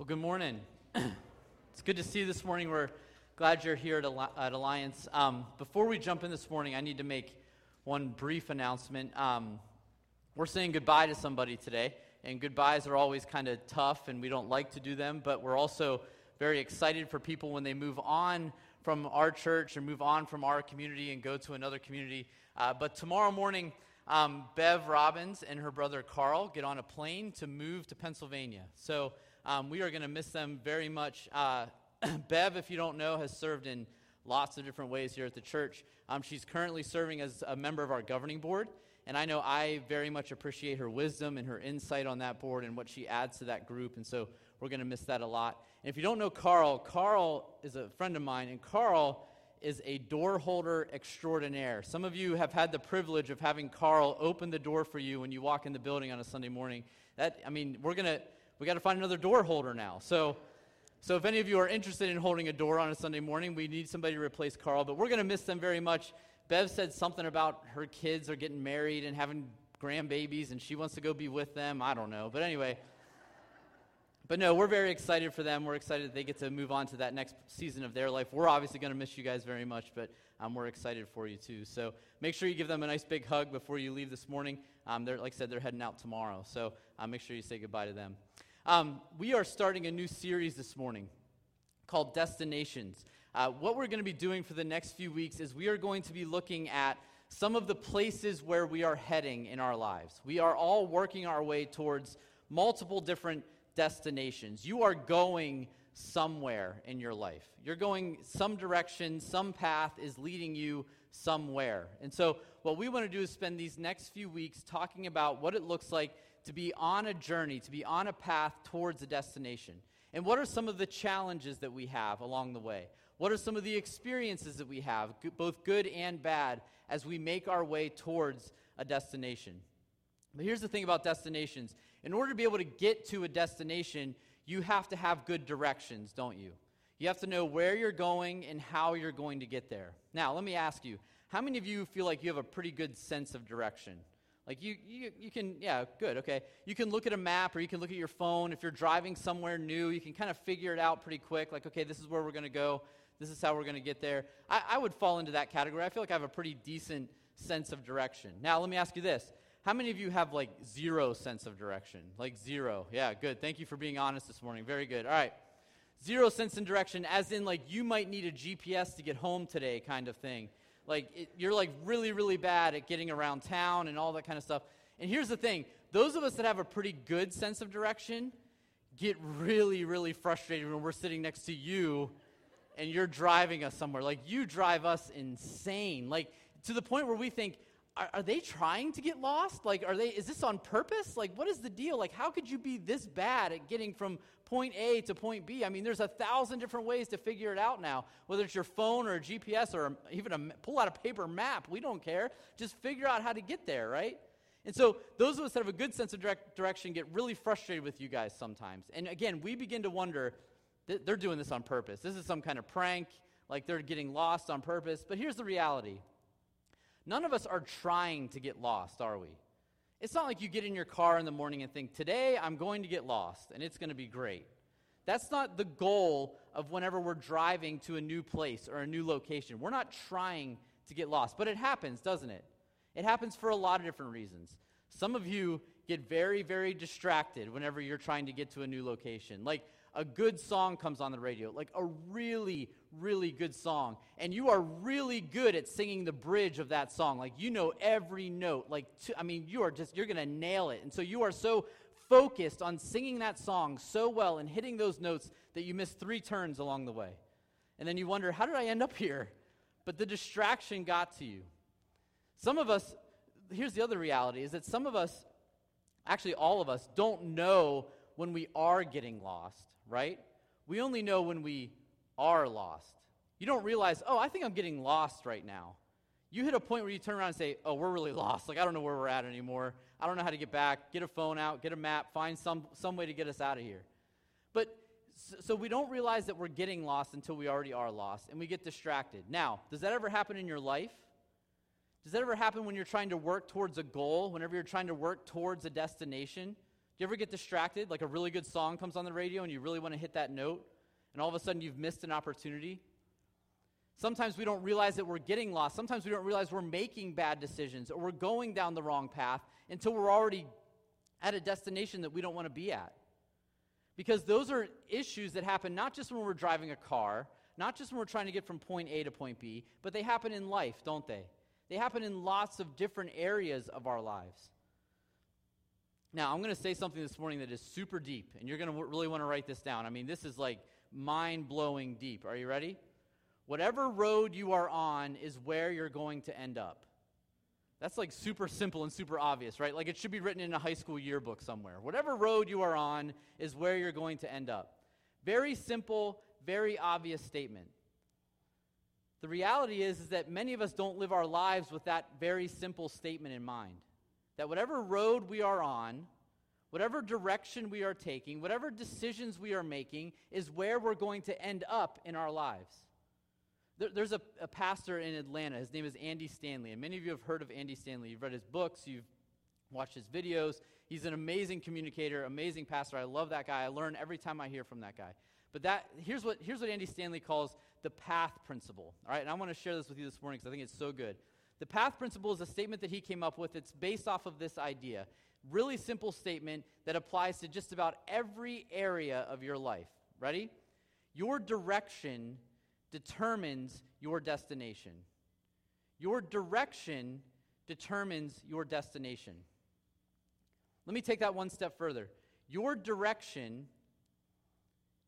Well, good morning. it's good to see you this morning. We're glad you're here at, Alliance. Um, before we jump in this morning, I need to make one brief announcement. Um, we're saying goodbye to somebody today, and goodbyes are always kind of tough, and we don't like to do them, but we're also very excited for people when they move on from our church or move on from our community and go to another community. Uh, but tomorrow morning, um, Bev Robbins and her brother Carl get on a plane to move to Pennsylvania. So um, we are going to miss them very much. Uh, Bev, if you don't know, has served in lots of different ways here at the church. Um, she's currently serving as a member of our governing board, and I know I very much appreciate her wisdom and her insight on that board and what she adds to that group, and so we're going to miss that a lot. And if you don't know Carl, Carl is a friend of mine, and Carl is a door holder extraordinaire. Some of you have had the privilege of having Carl open the door for you when you walk in the building on a Sunday morning. That I mean, we're going to we got to find another door holder now. So, so if any of you are interested in holding a door on a Sunday morning, we need somebody to replace Carl. But we're going to miss them very much. Bev said something about her kids are getting married and having grandbabies, and she wants to go be with them. I don't know, but anyway. But no, we're very excited for them. We're excited that they get to move on to that next season of their life. We're obviously going to miss you guys very much, but um, we're excited for you too. So make sure you give them a nice big hug before you leave this morning. Um, they're, like I said, they're heading out tomorrow. So uh, make sure you say goodbye to them. Um, we are starting a new series this morning called Destinations. Uh, what we're going to be doing for the next few weeks is we are going to be looking at some of the places where we are heading in our lives. We are all working our way towards multiple different destinations. You are going somewhere in your life. You're going some direction, some path is leading you somewhere. And so, what we want to do is spend these next few weeks talking about what it looks like to be on a journey, to be on a path towards a destination. And what are some of the challenges that we have along the way? What are some of the experiences that we have, both good and bad, as we make our way towards a destination? But here's the thing about destinations in order to be able to get to a destination, you have to have good directions, don't you? You have to know where you're going and how you're going to get there. Now, let me ask you how many of you feel like you have a pretty good sense of direction? Like you, you, you can, yeah, good, okay. You can look at a map or you can look at your phone. If you're driving somewhere new, you can kind of figure it out pretty quick. Like, okay, this is where we're going to go. This is how we're going to get there. I, I would fall into that category. I feel like I have a pretty decent sense of direction. Now, let me ask you this. How many of you have like zero sense of direction? Like zero. Yeah, good. Thank you for being honest this morning. Very good. All right. Zero sense in direction, as in like you might need a GPS to get home today, kind of thing. Like, it, you're like really, really bad at getting around town and all that kind of stuff. And here's the thing those of us that have a pretty good sense of direction get really, really frustrated when we're sitting next to you and you're driving us somewhere. Like, you drive us insane. Like, to the point where we think, are, are, they trying to get lost? Like, are they, is this on purpose? Like, what is the deal? Like, how could you be this bad at getting from point A to point B? I mean, there's a thousand different ways to figure it out now, whether it's your phone or a GPS or even a, pull out a paper map. We don't care. Just figure out how to get there, right? And so, those of us that have a good sense of direct direction get really frustrated with you guys sometimes. And again, we begin to wonder th- they're doing this on purpose. This is some kind of prank, like they're getting lost on purpose. But here's the reality None of us are trying to get lost, are we? It's not like you get in your car in the morning and think, today I'm going to get lost and it's going to be great. That's not the goal of whenever we're driving to a new place or a new location. We're not trying to get lost, but it happens, doesn't it? It happens for a lot of different reasons. Some of you get very, very distracted whenever you're trying to get to a new location. Like, a good song comes on the radio, like a really, really good song, and you are really good at singing the bridge of that song. Like you know every note. Like I mean, you are just you're gonna nail it, and so you are so focused on singing that song so well and hitting those notes that you miss three turns along the way, and then you wonder, how did I end up here? But the distraction got to you. Some of us. Here's the other reality: is that some of us, actually all of us, don't know when we are getting lost right? We only know when we are lost. You don't realize, oh, I think I'm getting lost right now. You hit a point where you turn around and say, oh, we're really lost. Like, I don't know where we're at anymore. I don't know how to get back. Get a phone out, get a map, find some, some way to get us out of here. But so we don't realize that we're getting lost until we already are lost and we get distracted. Now, does that ever happen in your life? Does that ever happen when you're trying to work towards a goal, whenever you're trying to work towards a destination? You ever get distracted? Like a really good song comes on the radio and you really want to hit that note, and all of a sudden you've missed an opportunity? Sometimes we don't realize that we're getting lost. Sometimes we don't realize we're making bad decisions or we're going down the wrong path until we're already at a destination that we don't want to be at. Because those are issues that happen not just when we're driving a car, not just when we're trying to get from point A to point B, but they happen in life, don't they? They happen in lots of different areas of our lives. Now, I'm going to say something this morning that is super deep, and you're going to really want to write this down. I mean, this is like mind blowing deep. Are you ready? Whatever road you are on is where you're going to end up. That's like super simple and super obvious, right? Like it should be written in a high school yearbook somewhere. Whatever road you are on is where you're going to end up. Very simple, very obvious statement. The reality is, is that many of us don't live our lives with that very simple statement in mind. That whatever road we are on, whatever direction we are taking, whatever decisions we are making, is where we're going to end up in our lives. There, there's a, a pastor in Atlanta. His name is Andy Stanley. And many of you have heard of Andy Stanley. You've read his books, you've watched his videos. He's an amazing communicator, amazing pastor. I love that guy. I learn every time I hear from that guy. But that here's what here's what Andy Stanley calls the path principle. All right, and I want to share this with you this morning because I think it's so good. The path principle is a statement that he came up with. It's based off of this idea. Really simple statement that applies to just about every area of your life. Ready? Your direction determines your destination. Your direction determines your destination. Let me take that one step further. Your direction,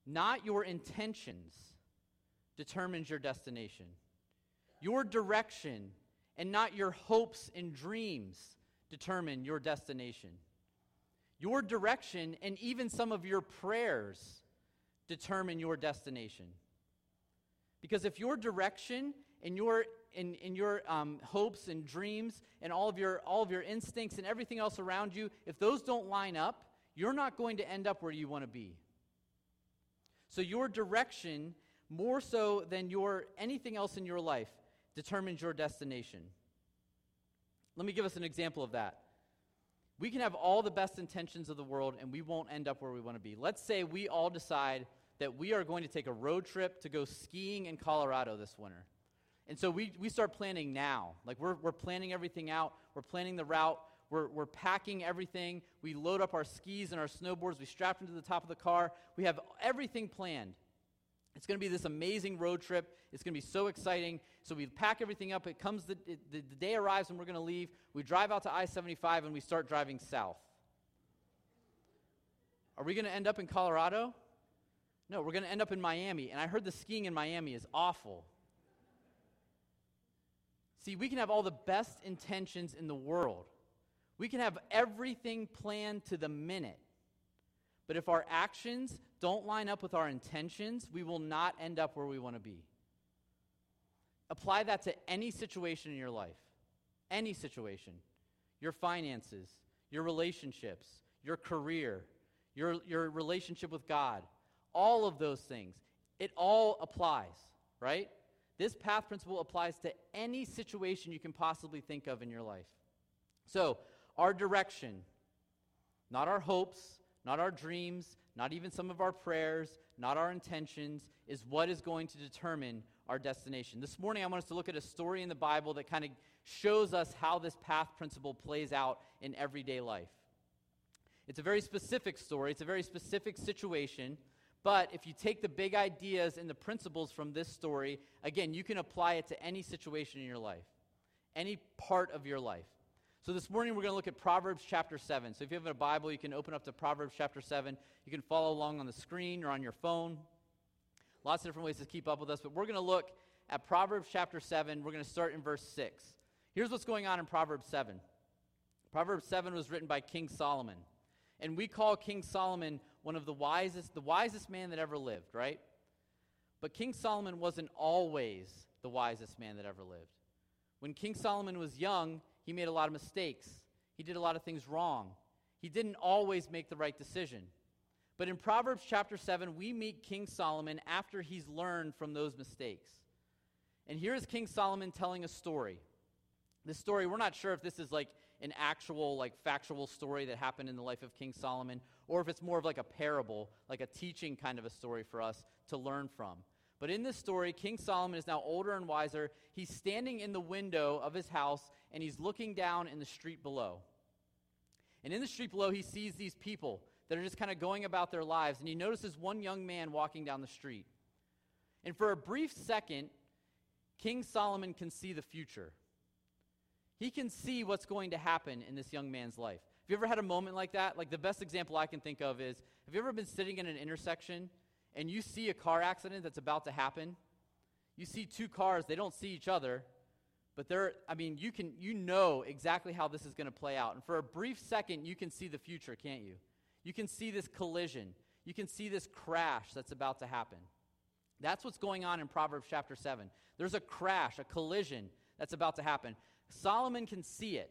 not your intentions, determines your destination. Your direction and not your hopes and dreams determine your destination. Your direction and even some of your prayers determine your destination. Because if your direction and your, and, and your um, hopes and dreams and all of, your, all of your instincts and everything else around you, if those don't line up, you're not going to end up where you want to be. So your direction, more so than your anything else in your life, determines your destination. Let me give us an example of that. We can have all the best intentions of the world and we won't end up where we want to be. Let's say we all decide that we are going to take a road trip to go skiing in Colorado this winter. And so we, we start planning now. Like we're, we're planning everything out, we're planning the route, we're, we're packing everything. We load up our skis and our snowboards, we strap them to the top of the car. We have everything planned. It's going to be this amazing road trip. It's going to be so exciting. So we pack everything up. It comes the, it, the, the day arrives when we're going to leave. We drive out to I 75 and we start driving south. Are we going to end up in Colorado? No, we're going to end up in Miami. And I heard the skiing in Miami is awful. See, we can have all the best intentions in the world. We can have everything planned to the minute. But if our actions don't line up with our intentions, we will not end up where we want to be. Apply that to any situation in your life. Any situation. Your finances, your relationships, your career, your, your relationship with God, all of those things. It all applies, right? This path principle applies to any situation you can possibly think of in your life. So, our direction, not our hopes, not our dreams, not even some of our prayers, not our intentions, is what is going to determine our destination. This morning, I want us to look at a story in the Bible that kind of shows us how this path principle plays out in everyday life. It's a very specific story, it's a very specific situation. But if you take the big ideas and the principles from this story, again, you can apply it to any situation in your life, any part of your life. So this morning we're going to look at Proverbs chapter 7. So if you have a Bible, you can open up to Proverbs chapter 7. You can follow along on the screen or on your phone. Lots of different ways to keep up with us, but we're going to look at Proverbs chapter 7. We're going to start in verse 6. Here's what's going on in Proverbs 7. Proverbs 7 was written by King Solomon. And we call King Solomon one of the wisest, the wisest man that ever lived, right? But King Solomon wasn't always the wisest man that ever lived. When King Solomon was young, he made a lot of mistakes. He did a lot of things wrong. He didn't always make the right decision. But in Proverbs chapter 7, we meet King Solomon after he's learned from those mistakes. And here is King Solomon telling a story. This story, we're not sure if this is like an actual, like, factual story that happened in the life of King Solomon, or if it's more of like a parable, like a teaching kind of a story for us to learn from. But in this story, King Solomon is now older and wiser. He's standing in the window of his house and he's looking down in the street below. And in the street below, he sees these people that are just kind of going about their lives. And he notices one young man walking down the street. And for a brief second, King Solomon can see the future. He can see what's going to happen in this young man's life. Have you ever had a moment like that? Like the best example I can think of is have you ever been sitting in an intersection and you see a car accident that's about to happen? You see two cars, they don't see each other, but they're I mean, you can you know exactly how this is going to play out. And for a brief second you can see the future, can't you? You can see this collision. You can see this crash that's about to happen. That's what's going on in Proverbs chapter 7. There's a crash, a collision that's about to happen. Solomon can see it.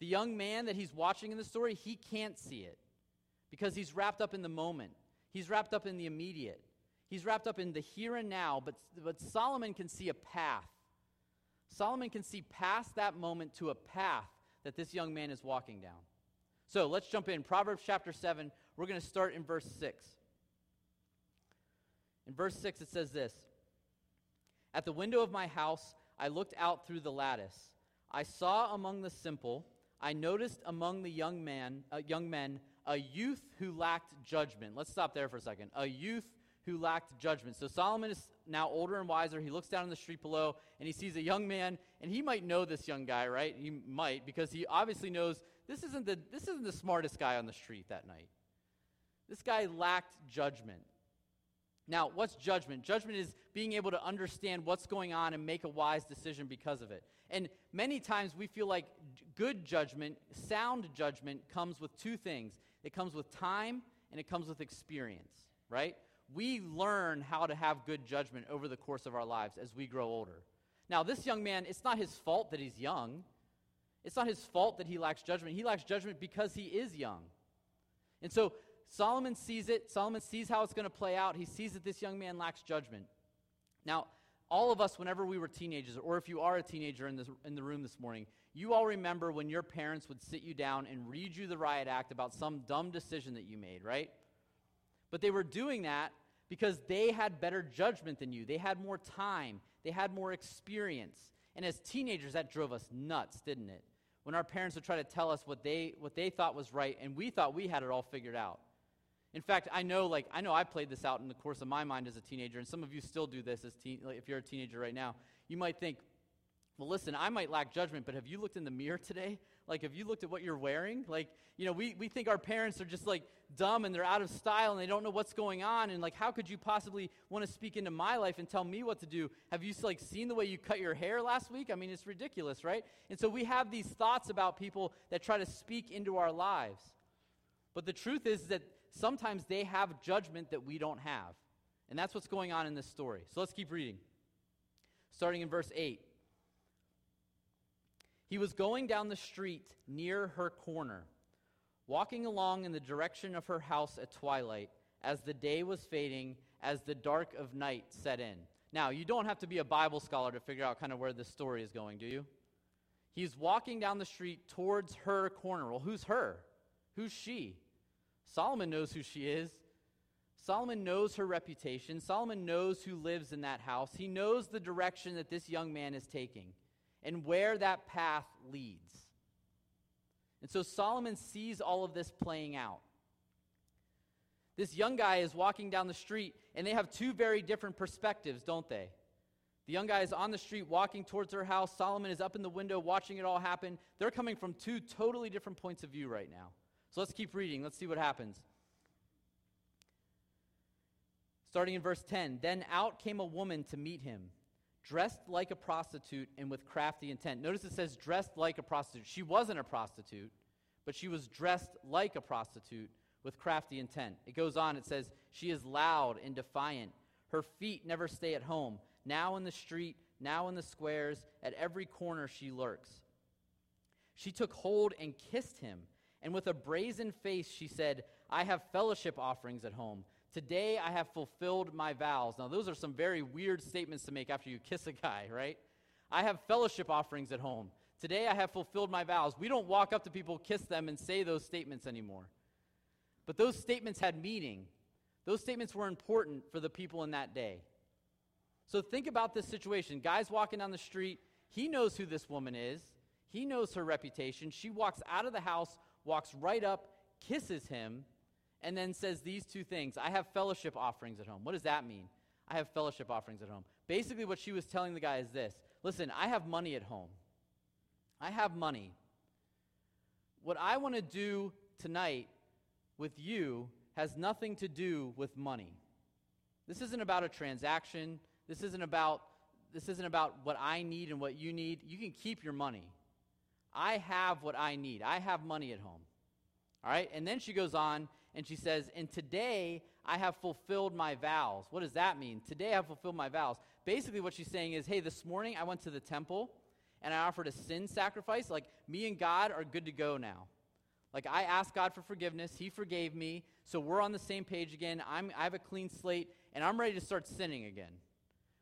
The young man that he's watching in the story, he can't see it because he's wrapped up in the moment. He's wrapped up in the immediate. He's wrapped up in the here and now, but, but Solomon can see a path. Solomon can see past that moment to a path that this young man is walking down. So let's jump in. Proverbs chapter 7, we're going to start in verse 6. In verse 6, it says this At the window of my house, I looked out through the lattice. I saw among the simple, I noticed among the young, man, uh, young men a youth who lacked judgment. Let's stop there for a second. A youth who lacked judgment. So Solomon is now older and wiser. He looks down in the street below and he sees a young man, and he might know this young guy, right? He might, because he obviously knows this isn't the, this isn't the smartest guy on the street that night. This guy lacked judgment. Now, what's judgment? Judgment is being able to understand what's going on and make a wise decision because of it. And many times we feel like good judgment, sound judgment, comes with two things it comes with time and it comes with experience, right? We learn how to have good judgment over the course of our lives as we grow older. Now, this young man, it's not his fault that he's young. It's not his fault that he lacks judgment. He lacks judgment because he is young. And so Solomon sees it. Solomon sees how it's going to play out. He sees that this young man lacks judgment. Now, all of us, whenever we were teenagers, or if you are a teenager in, this, in the room this morning, you all remember when your parents would sit you down and read you the riot act about some dumb decision that you made, right? But they were doing that because they had better judgment than you. They had more time, they had more experience. And as teenagers, that drove us nuts, didn't it? When our parents would try to tell us what they, what they thought was right, and we thought we had it all figured out. In fact, I know, like, I know I played this out in the course of my mind as a teenager, and some of you still do this as teen, like, if you're a teenager right now. You might think, well, listen, I might lack judgment, but have you looked in the mirror today? Like, have you looked at what you're wearing? Like, you know, we, we think our parents are just like dumb and they're out of style and they don't know what's going on. And like, how could you possibly want to speak into my life and tell me what to do? Have you like seen the way you cut your hair last week? I mean, it's ridiculous, right? And so we have these thoughts about people that try to speak into our lives. But the truth is that sometimes they have judgment that we don't have. And that's what's going on in this story. So let's keep reading. Starting in verse 8. He was going down the street near her corner, walking along in the direction of her house at twilight, as the day was fading, as the dark of night set in. Now, you don't have to be a Bible scholar to figure out kind of where this story is going, do you? He's walking down the street towards her corner. Well, who's her? Who's she? Solomon knows who she is. Solomon knows her reputation. Solomon knows who lives in that house. He knows the direction that this young man is taking and where that path leads. And so Solomon sees all of this playing out. This young guy is walking down the street, and they have two very different perspectives, don't they? The young guy is on the street walking towards her house. Solomon is up in the window watching it all happen. They're coming from two totally different points of view right now. So let's keep reading. Let's see what happens. Starting in verse 10 Then out came a woman to meet him, dressed like a prostitute and with crafty intent. Notice it says dressed like a prostitute. She wasn't a prostitute, but she was dressed like a prostitute with crafty intent. It goes on, it says, She is loud and defiant. Her feet never stay at home. Now in the street, now in the squares, at every corner she lurks. She took hold and kissed him and with a brazen face, she said, I have fellowship offerings at home. Today I have fulfilled my vows. Now, those are some very weird statements to make after you kiss a guy, right? I have fellowship offerings at home. Today I have fulfilled my vows. We don't walk up to people, kiss them, and say those statements anymore. But those statements had meaning. Those statements were important for the people in that day. So think about this situation. Guy's walking down the street. He knows who this woman is, he knows her reputation. She walks out of the house, walks right up, kisses him, and then says these two things I have fellowship offerings at home. What does that mean? I have fellowship offerings at home. Basically, what she was telling the guy is this listen, I have money at home. I have money. What I want to do tonight with you has nothing to do with money. This isn't about a transaction. This isn't about this isn't about what I need and what you need. You can keep your money. I have what I need. I have money at home. All right? And then she goes on and she says, And today I have fulfilled my vows. What does that mean? Today I have fulfilled my vows. Basically, what she's saying is, Hey, this morning I went to the temple and I offered a sin sacrifice. Like, me and God are good to go now. Like, I asked God for forgiveness. He forgave me. So we're on the same page again. I'm, I have a clean slate, and I'm ready to start sinning again.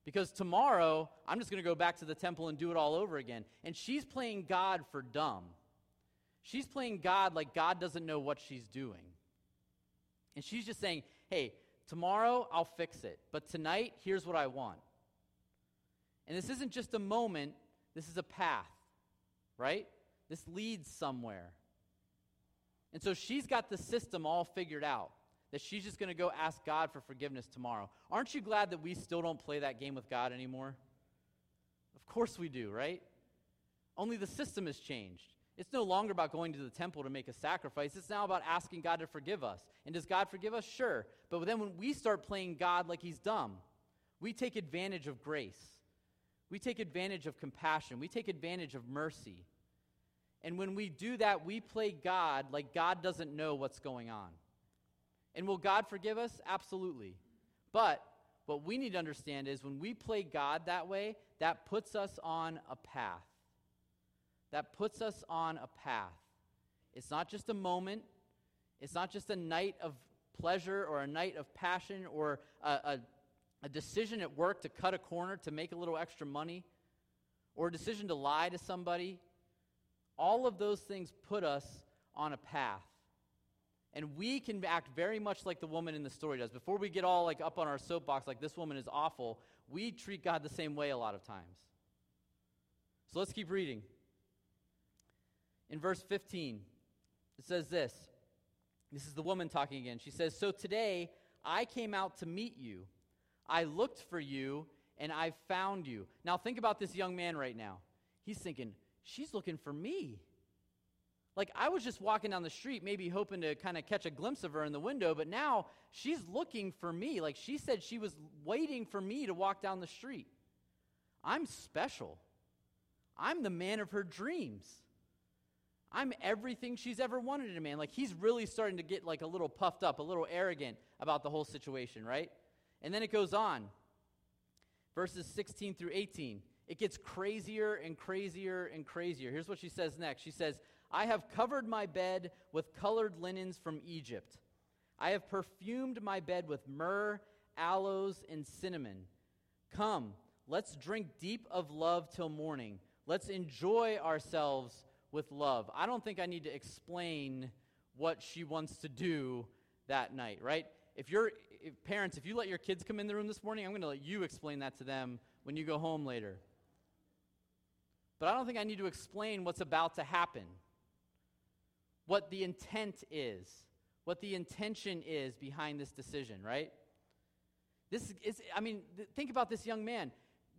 Because tomorrow, I'm just going to go back to the temple and do it all over again. And she's playing God for dumb. She's playing God like God doesn't know what she's doing. And she's just saying, hey, tomorrow I'll fix it. But tonight, here's what I want. And this isn't just a moment, this is a path, right? This leads somewhere. And so she's got the system all figured out that she's just going to go ask God for forgiveness tomorrow. Aren't you glad that we still don't play that game with God anymore? Of course we do, right? Only the system has changed. It's no longer about going to the temple to make a sacrifice. It's now about asking God to forgive us. And does God forgive us? Sure. But then when we start playing God like he's dumb, we take advantage of grace. We take advantage of compassion. We take advantage of mercy. And when we do that, we play God like God doesn't know what's going on. And will God forgive us? Absolutely. But what we need to understand is when we play God that way, that puts us on a path that puts us on a path. It's not just a moment, it's not just a night of pleasure or a night of passion or a, a, a, decision at work to cut a corner to make a little extra money or a decision to lie to somebody. All of those things put us on a path. And we can act very much like the woman in the story does. Before we get all like up on our soapbox like this woman is awful, we treat God the same way a lot of times. So let's keep reading in verse 15, it says this. This is the woman talking again. She says, So today I came out to meet you. I looked for you and I found you. Now think about this young man right now. He's thinking, She's looking for me. Like I was just walking down the street, maybe hoping to kind of catch a glimpse of her in the window, but now she's looking for me. Like she said she was waiting for me to walk down the street. I'm special. I'm the man of her dreams. I'm everything she's ever wanted in a man. Like he's really starting to get like a little puffed up, a little arrogant about the whole situation, right? And then it goes on. Verses 16 through 18. It gets crazier and crazier and crazier. Here's what she says next. She says, I have covered my bed with colored linens from Egypt. I have perfumed my bed with myrrh, aloes, and cinnamon. Come, let's drink deep of love till morning. Let's enjoy ourselves with love. I don't think I need to explain what she wants to do that night, right? If you're if parents, if you let your kids come in the room this morning, I'm going to let you explain that to them when you go home later. But I don't think I need to explain what's about to happen. What the intent is, what the intention is behind this decision, right? This is, I mean, th- think about this young man.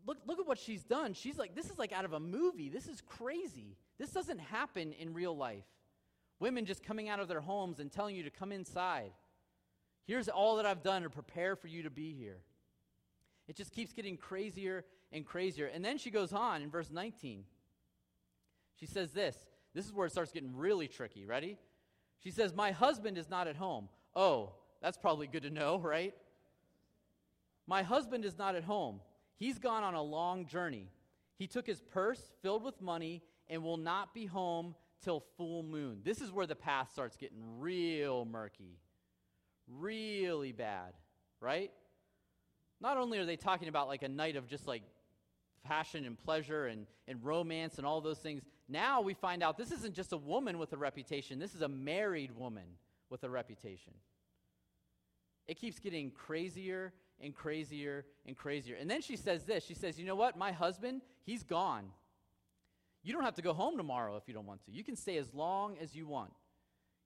Look, look at what she's done. She's like, this is like out of a movie. This is crazy. This doesn't happen in real life. Women just coming out of their homes and telling you to come inside. Here's all that I've done to prepare for you to be here. It just keeps getting crazier and crazier. And then she goes on in verse 19. She says this. This is where it starts getting really tricky. Ready? She says, My husband is not at home. Oh, that's probably good to know, right? My husband is not at home. He's gone on a long journey. He took his purse filled with money and will not be home till full moon. This is where the path starts getting real murky, really bad, right? Not only are they talking about like a night of just like passion and pleasure and, and romance and all those things. Now we find out this isn't just a woman with a reputation, this is a married woman with a reputation. It keeps getting crazier and crazier and crazier. And then she says this She says, You know what? My husband, he's gone. You don't have to go home tomorrow if you don't want to. You can stay as long as you want.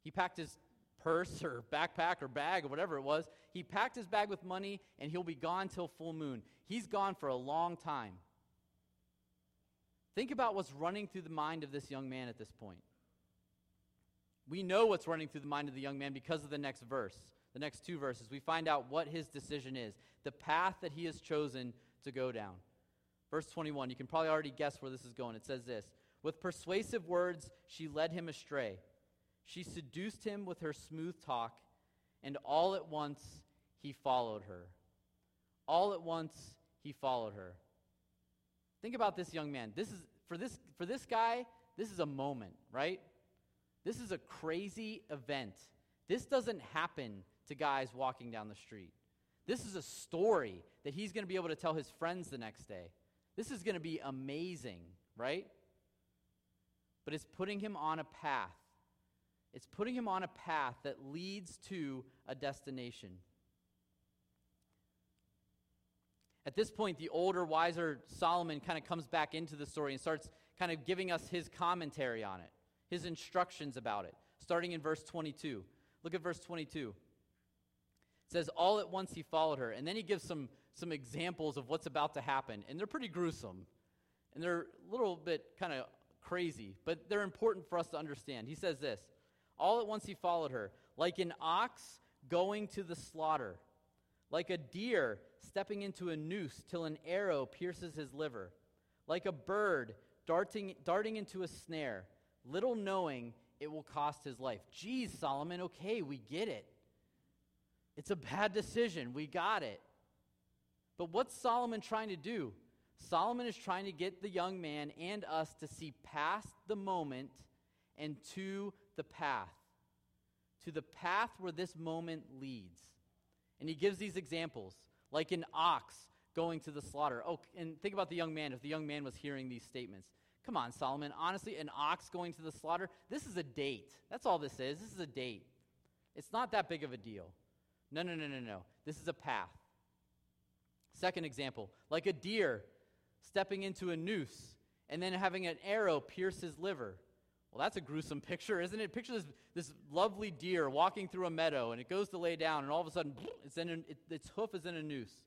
He packed his purse or backpack or bag or whatever it was. He packed his bag with money and he'll be gone till full moon. He's gone for a long time. Think about what's running through the mind of this young man at this point. We know what's running through the mind of the young man because of the next verse, the next two verses. We find out what his decision is, the path that he has chosen to go down. Verse 21, you can probably already guess where this is going. It says this With persuasive words, she led him astray. She seduced him with her smooth talk, and all at once he followed her. All at once he followed her. Think about this young man. This is for this for this guy, this is a moment, right? This is a crazy event. This doesn't happen to guys walking down the street. This is a story that he's going to be able to tell his friends the next day. This is going to be amazing, right? But it's putting him on a path. It's putting him on a path that leads to a destination. At this point, the older, wiser Solomon kind of comes back into the story and starts kind of giving us his commentary on it, his instructions about it, starting in verse 22. Look at verse 22. It says, All at once he followed her. And then he gives some, some examples of what's about to happen. And they're pretty gruesome. And they're a little bit kind of crazy, but they're important for us to understand. He says this All at once he followed her, like an ox going to the slaughter like a deer stepping into a noose till an arrow pierces his liver, like a bird darting, darting into a snare, little knowing it will cost his life. Geez, Solomon, okay, we get it. It's a bad decision. We got it. But what's Solomon trying to do? Solomon is trying to get the young man and us to see past the moment and to the path, to the path where this moment leads. And he gives these examples, like an ox going to the slaughter. Oh, and think about the young man, if the young man was hearing these statements. Come on, Solomon. Honestly, an ox going to the slaughter, this is a date. That's all this is. This is a date. It's not that big of a deal. No, no, no, no, no. This is a path. Second example, like a deer stepping into a noose and then having an arrow pierce his liver. Well, that's a gruesome picture, isn't it? Picture this, this lovely deer walking through a meadow, and it goes to lay down, and all of a sudden, it's in it, its hoof is in a noose.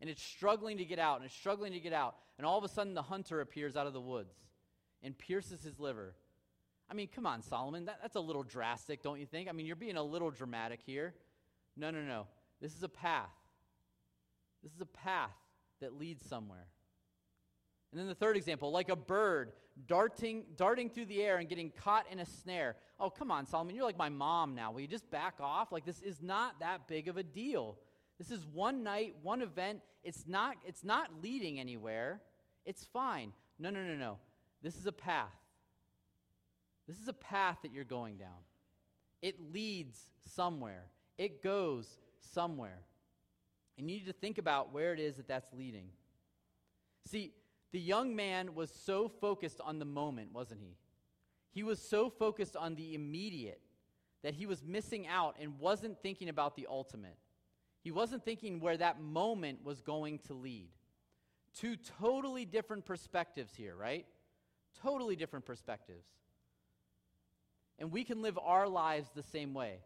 And it's struggling to get out, and it's struggling to get out. And all of a sudden, the hunter appears out of the woods and pierces his liver. I mean, come on, Solomon. That, that's a little drastic, don't you think? I mean, you're being a little dramatic here. No, no, no. This is a path. This is a path that leads somewhere. And then the third example, like a bird darting, darting through the air and getting caught in a snare. Oh, come on, Solomon, you're like my mom now. Will you just back off? Like, this is not that big of a deal. This is one night, one event. It's not, it's not leading anywhere. It's fine. No, no, no, no. This is a path. This is a path that you're going down. It leads somewhere, it goes somewhere. And you need to think about where it is that that's leading. See, the young man was so focused on the moment, wasn't he? He was so focused on the immediate that he was missing out and wasn't thinking about the ultimate. He wasn't thinking where that moment was going to lead. Two totally different perspectives here, right? Totally different perspectives. And we can live our lives the same way.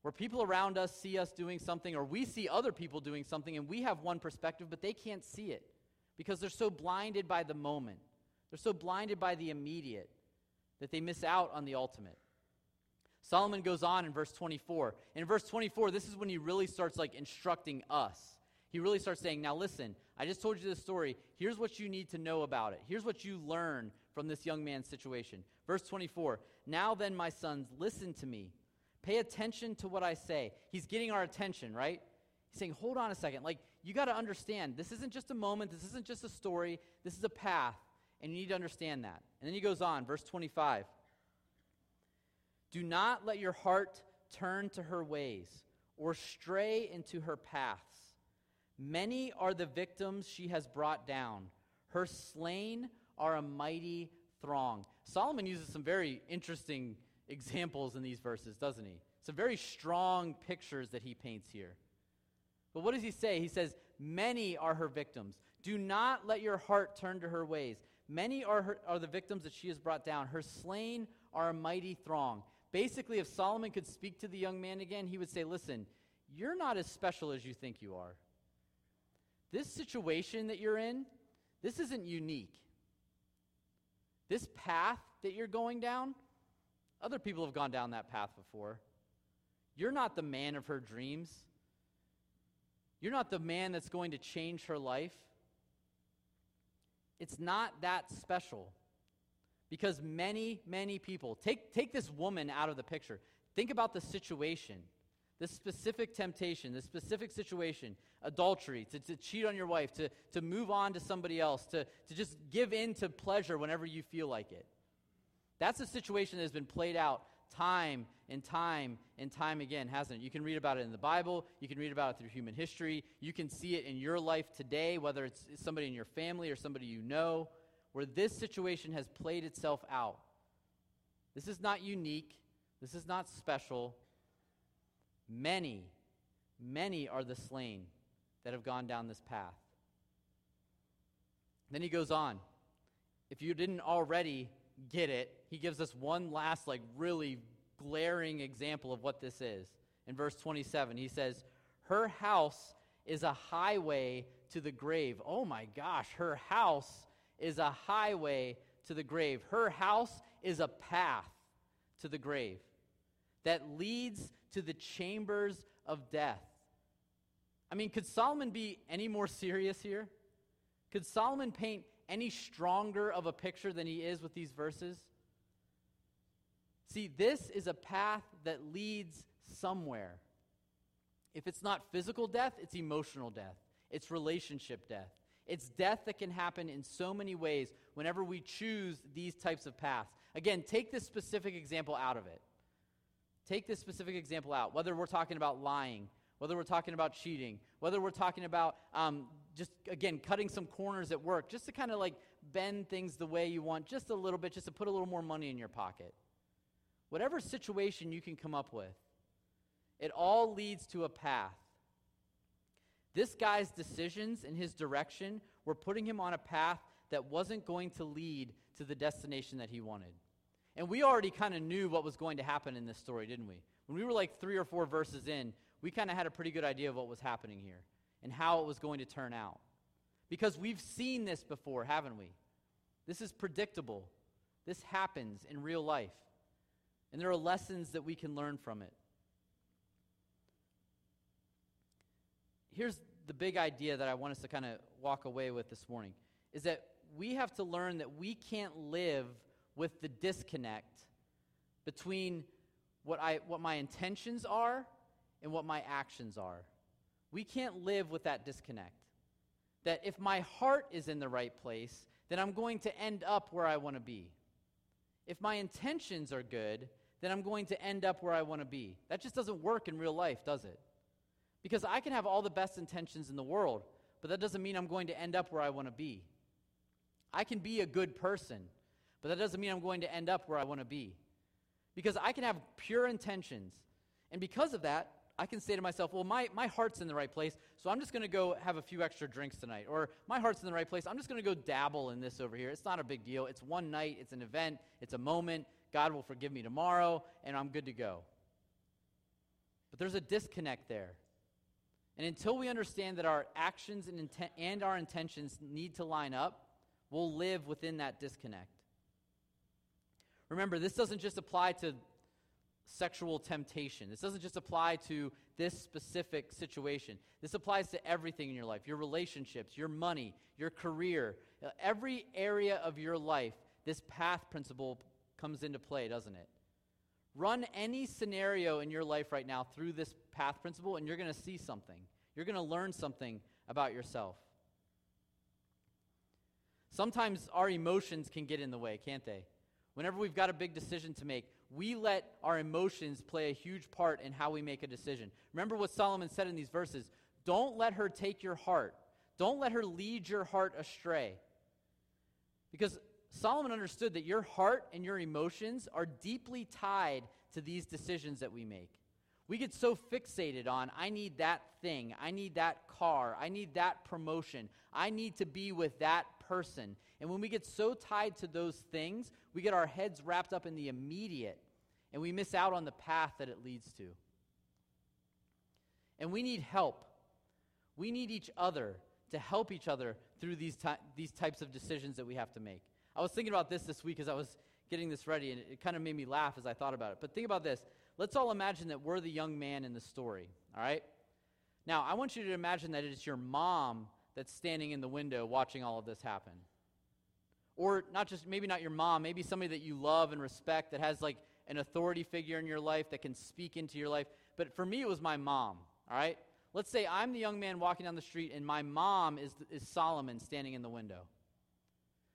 Where people around us see us doing something, or we see other people doing something, and we have one perspective, but they can't see it because they're so blinded by the moment. They're so blinded by the immediate that they miss out on the ultimate. Solomon goes on in verse 24. In verse 24, this is when he really starts like instructing us. He really starts saying, "Now listen, I just told you this story. Here's what you need to know about it. Here's what you learn from this young man's situation." Verse 24. "Now then, my sons, listen to me. Pay attention to what I say." He's getting our attention, right? He's saying, hold on a second. Like, you got to understand, this isn't just a moment, this isn't just a story, this is a path, and you need to understand that. And then he goes on, verse 25. Do not let your heart turn to her ways or stray into her paths. Many are the victims she has brought down. Her slain are a mighty throng. Solomon uses some very interesting examples in these verses, doesn't he? Some very strong pictures that he paints here. But what does he say? He says, Many are her victims. Do not let your heart turn to her ways. Many are, her, are the victims that she has brought down. Her slain are a mighty throng. Basically, if Solomon could speak to the young man again, he would say, Listen, you're not as special as you think you are. This situation that you're in, this isn't unique. This path that you're going down, other people have gone down that path before. You're not the man of her dreams. You're not the man that's going to change her life. It's not that special. Because many, many people, take, take this woman out of the picture. Think about the situation, the specific temptation, the specific situation adultery, to, to cheat on your wife, to, to move on to somebody else, to, to just give in to pleasure whenever you feel like it. That's a situation that has been played out time and time and time again, hasn't it? You can read about it in the Bible. You can read about it through human history. You can see it in your life today, whether it's somebody in your family or somebody you know, where this situation has played itself out. This is not unique. This is not special. Many, many are the slain that have gone down this path. Then he goes on. If you didn't already get it, he gives us one last, like, really glaring example of what this is. In verse 27, he says, Her house is a highway to the grave. Oh my gosh, her house is a highway to the grave. Her house is a path to the grave that leads to the chambers of death. I mean, could Solomon be any more serious here? Could Solomon paint any stronger of a picture than he is with these verses? See, this is a path that leads somewhere. If it's not physical death, it's emotional death, it's relationship death. It's death that can happen in so many ways whenever we choose these types of paths. Again, take this specific example out of it. Take this specific example out, whether we're talking about lying, whether we're talking about cheating, whether we're talking about um, just, again, cutting some corners at work, just to kind of like bend things the way you want, just a little bit, just to put a little more money in your pocket. Whatever situation you can come up with, it all leads to a path. This guy's decisions and his direction were putting him on a path that wasn't going to lead to the destination that he wanted. And we already kind of knew what was going to happen in this story, didn't we? When we were like three or four verses in, we kind of had a pretty good idea of what was happening here and how it was going to turn out. Because we've seen this before, haven't we? This is predictable. This happens in real life. And there are lessons that we can learn from it. Here's the big idea that I want us to kind of walk away with this morning is that we have to learn that we can't live with the disconnect between what, I, what my intentions are and what my actions are. We can't live with that disconnect. That if my heart is in the right place, then I'm going to end up where I want to be. If my intentions are good, then I'm going to end up where I want to be. That just doesn't work in real life, does it? Because I can have all the best intentions in the world, but that doesn't mean I'm going to end up where I want to be. I can be a good person, but that doesn't mean I'm going to end up where I want to be. Because I can have pure intentions, and because of that, I can say to myself, well, my, my heart's in the right place, so I'm just going to go have a few extra drinks tonight. Or my heart's in the right place, I'm just going to go dabble in this over here. It's not a big deal. It's one night, it's an event, it's a moment. God will forgive me tomorrow, and I'm good to go. But there's a disconnect there. And until we understand that our actions and, inten- and our intentions need to line up, we'll live within that disconnect. Remember, this doesn't just apply to sexual temptation. This doesn't just apply to this specific situation. This applies to everything in your life your relationships, your money, your career. Every area of your life, this path principle comes into play, doesn't it? Run any scenario in your life right now through this path principle, and you're going to see something. You're going to learn something about yourself. Sometimes our emotions can get in the way, can't they? Whenever we've got a big decision to make, we let our emotions play a huge part in how we make a decision. Remember what Solomon said in these verses don't let her take your heart, don't let her lead your heart astray. Because Solomon understood that your heart and your emotions are deeply tied to these decisions that we make. We get so fixated on, I need that thing, I need that car, I need that promotion, I need to be with that person. And when we get so tied to those things, we get our heads wrapped up in the immediate and we miss out on the path that it leads to. And we need help. We need each other to help each other through these, ty- these types of decisions that we have to make. I was thinking about this this week as I was getting this ready, and it, kind of made me laugh as I thought about it. But think about this. Let's all imagine that we're the young man in the story, all right? Now, I want you to imagine that it's your mom that's standing in the window watching all of this happen. Or not just, maybe not your mom, maybe somebody that you love and respect that has like an authority figure in your life that can speak into your life. But for me, it was my mom, all right? Let's say I'm the young man walking down the street and my mom is, is Solomon standing in the window.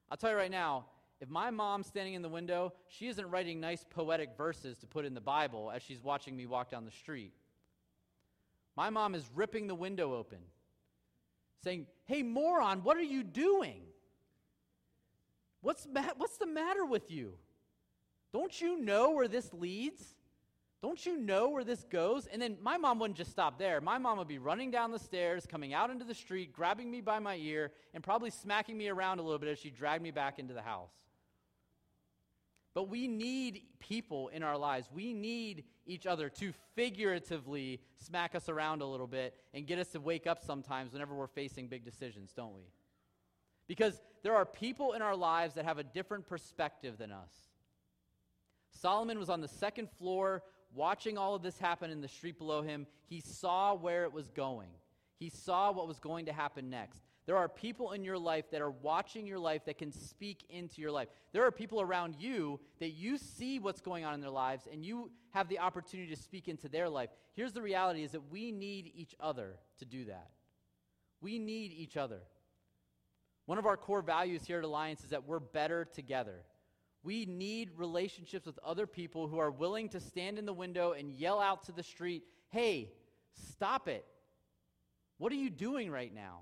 I'll tell you right now, if my mom's standing in the window, she isn't writing nice poetic verses to put in the Bible as she's watching me walk down the street. My mom is ripping the window open, saying, Hey, moron, what are you doing? What's, ma- what's the matter with you? Don't you know where this leads? Don't you know where this goes? And then my mom wouldn't just stop there. My mom would be running down the stairs, coming out into the street, grabbing me by my ear, and probably smacking me around a little bit as she dragged me back into the house. But we need people in our lives. We need each other to figuratively smack us around a little bit and get us to wake up sometimes whenever we're facing big decisions, don't we? Because there are people in our lives that have a different perspective than us. Solomon was on the second floor watching all of this happen in the street below him. He saw where it was going, he saw what was going to happen next. There are people in your life that are watching your life that can speak into your life. There are people around you that you see what's going on in their lives and you have the opportunity to speak into their life. Here's the reality is that we need each other to do that. We need each other. One of our core values here at Alliance is that we're better together. We need relationships with other people who are willing to stand in the window and yell out to the street, hey, stop it. What are you doing right now?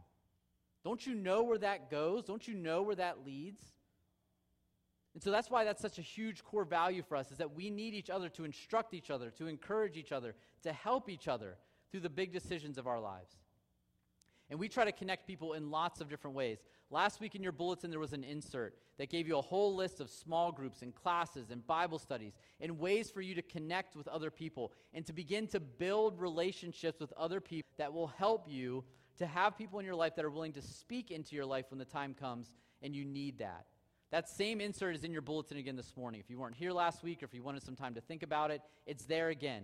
Don't you know where that goes? Don't you know where that leads? And so that's why that's such a huge core value for us is that we need each other to instruct each other, to encourage each other, to help each other through the big decisions of our lives. And we try to connect people in lots of different ways. Last week in your bulletin, there was an insert that gave you a whole list of small groups and classes and Bible studies and ways for you to connect with other people and to begin to build relationships with other people that will help you to have people in your life that are willing to speak into your life when the time comes and you need that. That same insert is in your bulletin again this morning. If you weren't here last week or if you wanted some time to think about it, it's there again.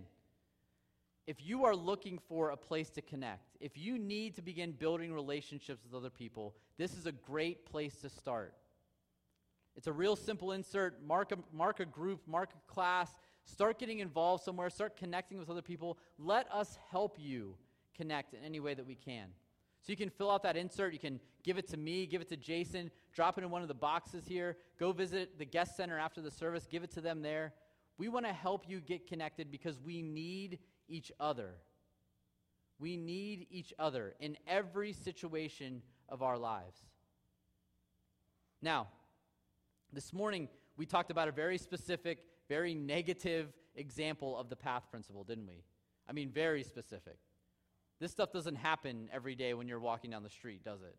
If you are looking for a place to connect, if you need to begin building relationships with other people, this is a great place to start. It's a real simple insert. Mark a, mark a group, mark a class, start getting involved somewhere, start connecting with other people. Let us help you connect in any way that we can. So you can fill out that insert. You can give it to me, give it to Jason, drop it in one of the boxes here. Go visit the guest center after the service, give it to them there. We want to help you get connected because we need each other. We need each other in every situation of our lives. Now, this morning we talked about a very specific, very negative example of the path principle, didn't we? I mean, very specific. This stuff doesn't happen every day when you're walking down the street, does it?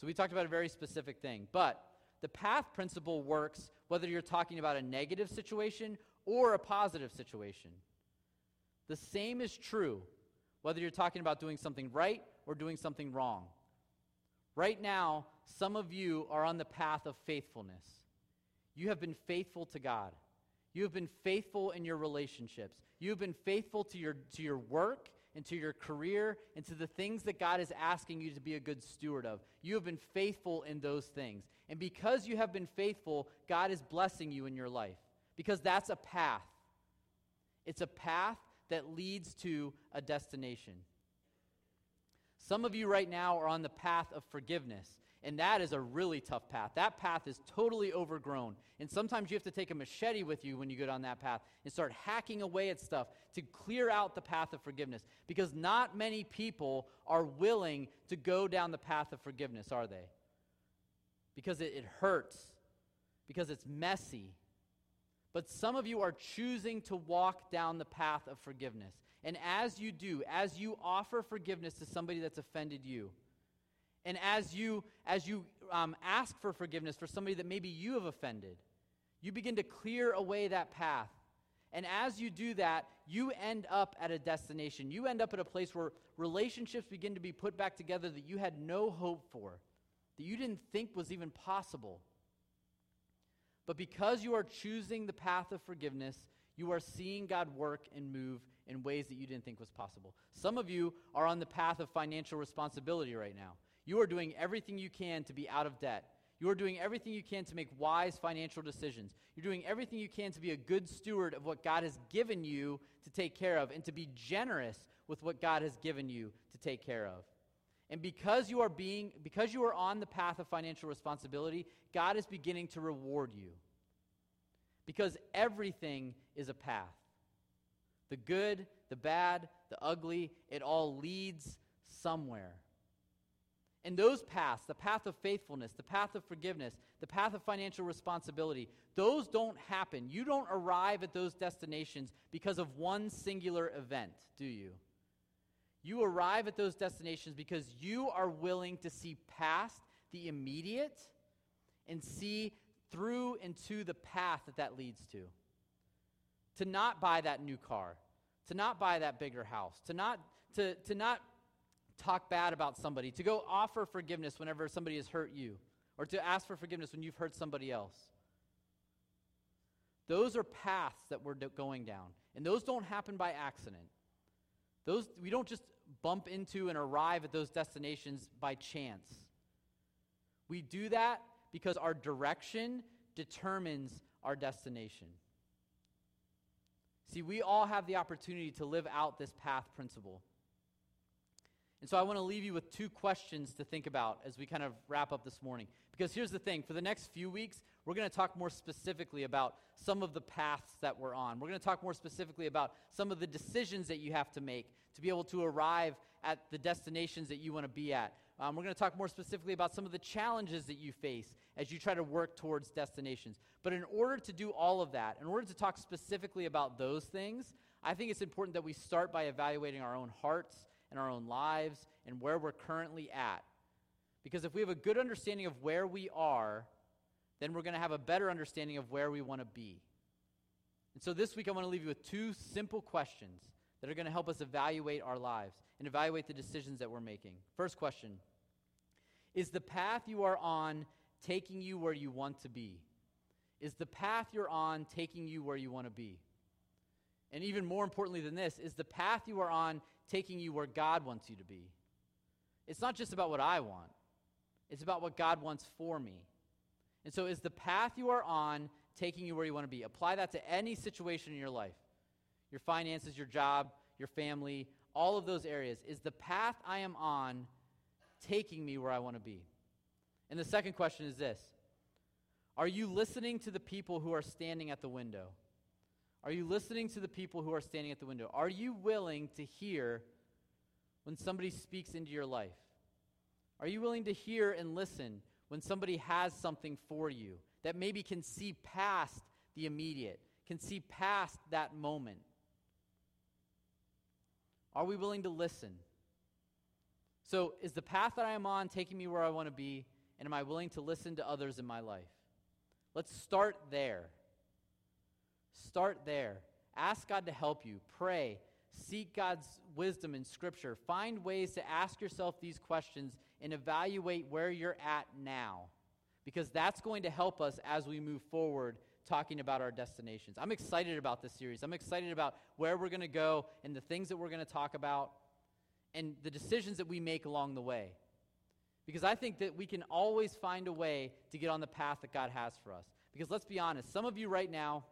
So we talked about a very specific thing. But the path principle works whether you're talking about a negative situation or a positive situation. The same is true whether you're talking about doing something right or doing something wrong. Right now, some of you are on the path of faithfulness. You have been faithful to God. You have been faithful in your relationships. You have been faithful to your, to your work and to your career and to the things that God is asking you to be a good steward of. You have been faithful in those things. And because you have been faithful, God is blessing you in your life because that's a path. It's a path that leads to a destination. Some of you right now are on the path of forgiveness, and that is a really tough path. That path is totally overgrown. And sometimes you have to take a machete with you when you go down that path and start hacking away at stuff to clear out the path of forgiveness. Because not many people are willing to go down the path of forgiveness, are they? because it, it hurts, because it's messy. But some of you are choosing to walk down the path of forgiveness. And as you do, as you offer forgiveness to somebody that's offended you, and as you as you um, ask for forgiveness for somebody that maybe you have offended, you begin to clear away that path. And as you do that, you end up at a destination. You end up at a place where relationships begin to be put back together that you had no hope for, that you didn't think was even possible. But because you are choosing the path of forgiveness, you are seeing God work and move in ways that you didn't think was possible. Some of you are on the path of financial responsibility right now. You are doing everything you can to be out of debt. You are doing everything you can to make wise financial decisions. You're doing everything you can to be a good steward of what God has given you to take care of and to be generous with what God has given you to take care of. And because you are being because you are on the path of financial responsibility, God is beginning to reward you. Because everything is a path. The good, the bad, the ugly, it all leads somewhere. And those paths, the path of faithfulness, the path of forgiveness, the path of financial responsibility, those don't happen. You don't arrive at those destinations because of one singular event, do you? You arrive at those destinations because you are willing to see past the immediate and see through into the path that that leads to. To not buy that new car, to not buy that bigger house, to not, to, to not talk bad about somebody, to go offer forgiveness whenever somebody has hurt you, or to ask for forgiveness when you've hurt somebody else. Those are paths that we're going down, and those don't happen by accident. Those, we don't just bump into and arrive at those destinations by chance. We do that because our direction determines our destination. See, we all have the opportunity to live out this path principle. And so I want to leave you with two questions to think about as we kind of wrap up this morning. Because here's the thing for the next few weeks, we're going to talk more specifically about some of the paths that we're on. We're going to talk more specifically about some of the decisions that you have to make to be able to arrive at the destinations that you want to be at. Um, we're going to talk more specifically about some of the challenges that you face as you try to work towards destinations. But in order to do all of that, in order to talk specifically about those things, I think it's important that we start by evaluating our own hearts in our own lives and where we're currently at. Because if we have a good understanding of where we are, then we're going to have a better understanding of where we want to be. And so this week, I want to leave you with two simple questions that are going to help us evaluate our lives and evaluate the decisions that we're making. First question Is the path you are on taking you where you want to be? Is the path you're on taking you where you want to be? And even more importantly than this, is the path you are on taking you where God wants you to be? It's not just about what I want, it's about what God wants for me. And so, is the path you are on taking you where you want to be? Apply that to any situation in your life your finances, your job, your family, all of those areas. Is the path I am on taking me where I want to be? And the second question is this Are you listening to the people who are standing at the window? Are you listening to the people who are standing at the window? Are you willing to hear when somebody speaks into your life? Are you willing to hear and listen when somebody has something for you that maybe can see past the immediate, can see past that moment? Are we willing to listen? So, is the path that I am on taking me where I want to be? And am I willing to listen to others in my life? Let's start there. Start there. Ask God to help you. Pray. Seek God's wisdom in Scripture. Find ways to ask yourself these questions and evaluate where you're at now. Because that's going to help us as we move forward talking about our destinations. I'm excited about this series. I'm excited about where we're going to go and the things that we're going to talk about and the decisions that we make along the way. Because I think that we can always find a way to get on the path that God has for us. Because let's be honest, some of you right now,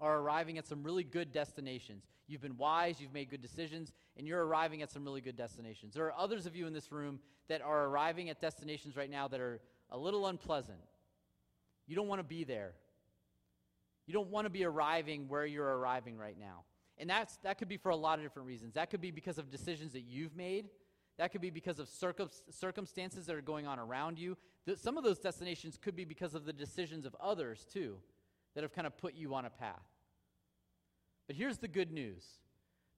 are arriving at some really good destinations. You've been wise, you've made good decisions, and you're arriving at some really good destinations. There are others of you in this room that are arriving at destinations right now that are a little unpleasant. You don't want to be there. You don't want to be arriving where you're arriving right now. And that's, that could be for a lot of different reasons. That could be because of decisions that you've made That could be because of circum- circumstances that are going on around you. Th- some of those destinations could be because of the decisions of others, too, that have kind of put you on a path. But here's the good news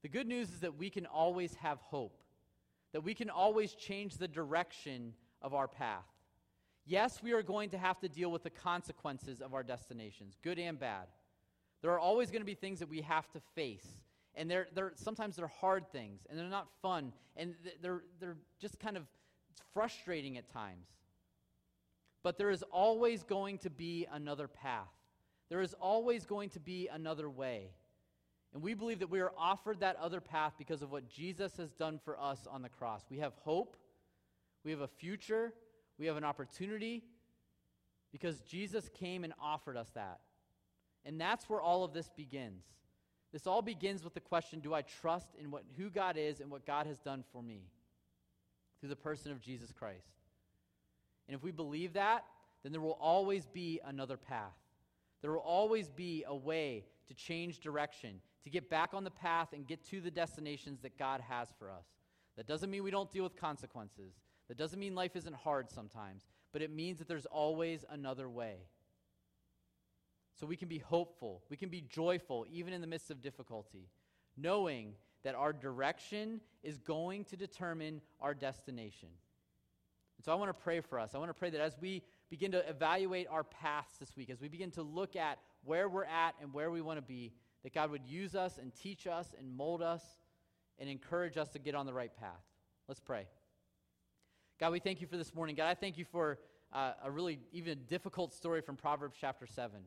the good news is that we can always have hope, that we can always change the direction of our path. Yes, we are going to have to deal with the consequences of our destinations, good and bad. There are always going to be things that we have to face. And they're, they're, sometimes they're hard things, and they're not fun, and they're, they're just kind of frustrating at times. But there is always going to be another path. There is always going to be another way. And we believe that we are offered that other path because of what Jesus has done for us on the cross. We have hope, we have a future, we have an opportunity because Jesus came and offered us that. And that's where all of this begins. This all begins with the question Do I trust in what, who God is and what God has done for me through the person of Jesus Christ? And if we believe that, then there will always be another path. There will always be a way to change direction, to get back on the path and get to the destinations that God has for us. That doesn't mean we don't deal with consequences. That doesn't mean life isn't hard sometimes, but it means that there's always another way. So we can be hopeful, we can be joyful, even in the midst of difficulty, knowing that our direction is going to determine our destination. And so I want to pray for us. I want to pray that as we begin to evaluate our paths this week, as we begin to look at where we're at and where we want to be, that God would use us and teach us and mold us and encourage us to get on the right path. Let's pray. God, we thank you for this morning. God, I thank you for uh, a really even difficult story from Proverbs chapter 7.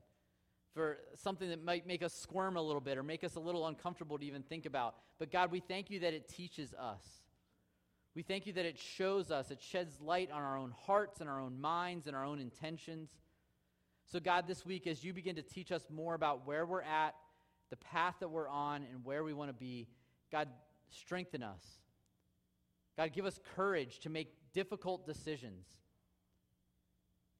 For something that might make us squirm a little bit or make us a little uncomfortable to even think about. But God, we thank you that it teaches us. We thank you that it shows us, it sheds light on our own hearts and our own minds and our own intentions. So, God, this week, as you begin to teach us more about where we're at, the path that we're on, and where we want to be, God, strengthen us. God, give us courage to make difficult decisions.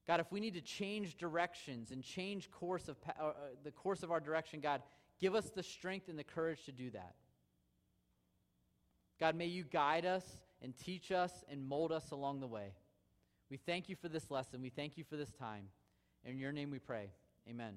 God, if we need to change directions and change course of, uh, uh, the course of our direction, God, give us the strength and the courage to do that. God, may you guide us and teach us and mold us along the way. We thank you for this lesson. We thank you for this time. In your name we pray. Amen.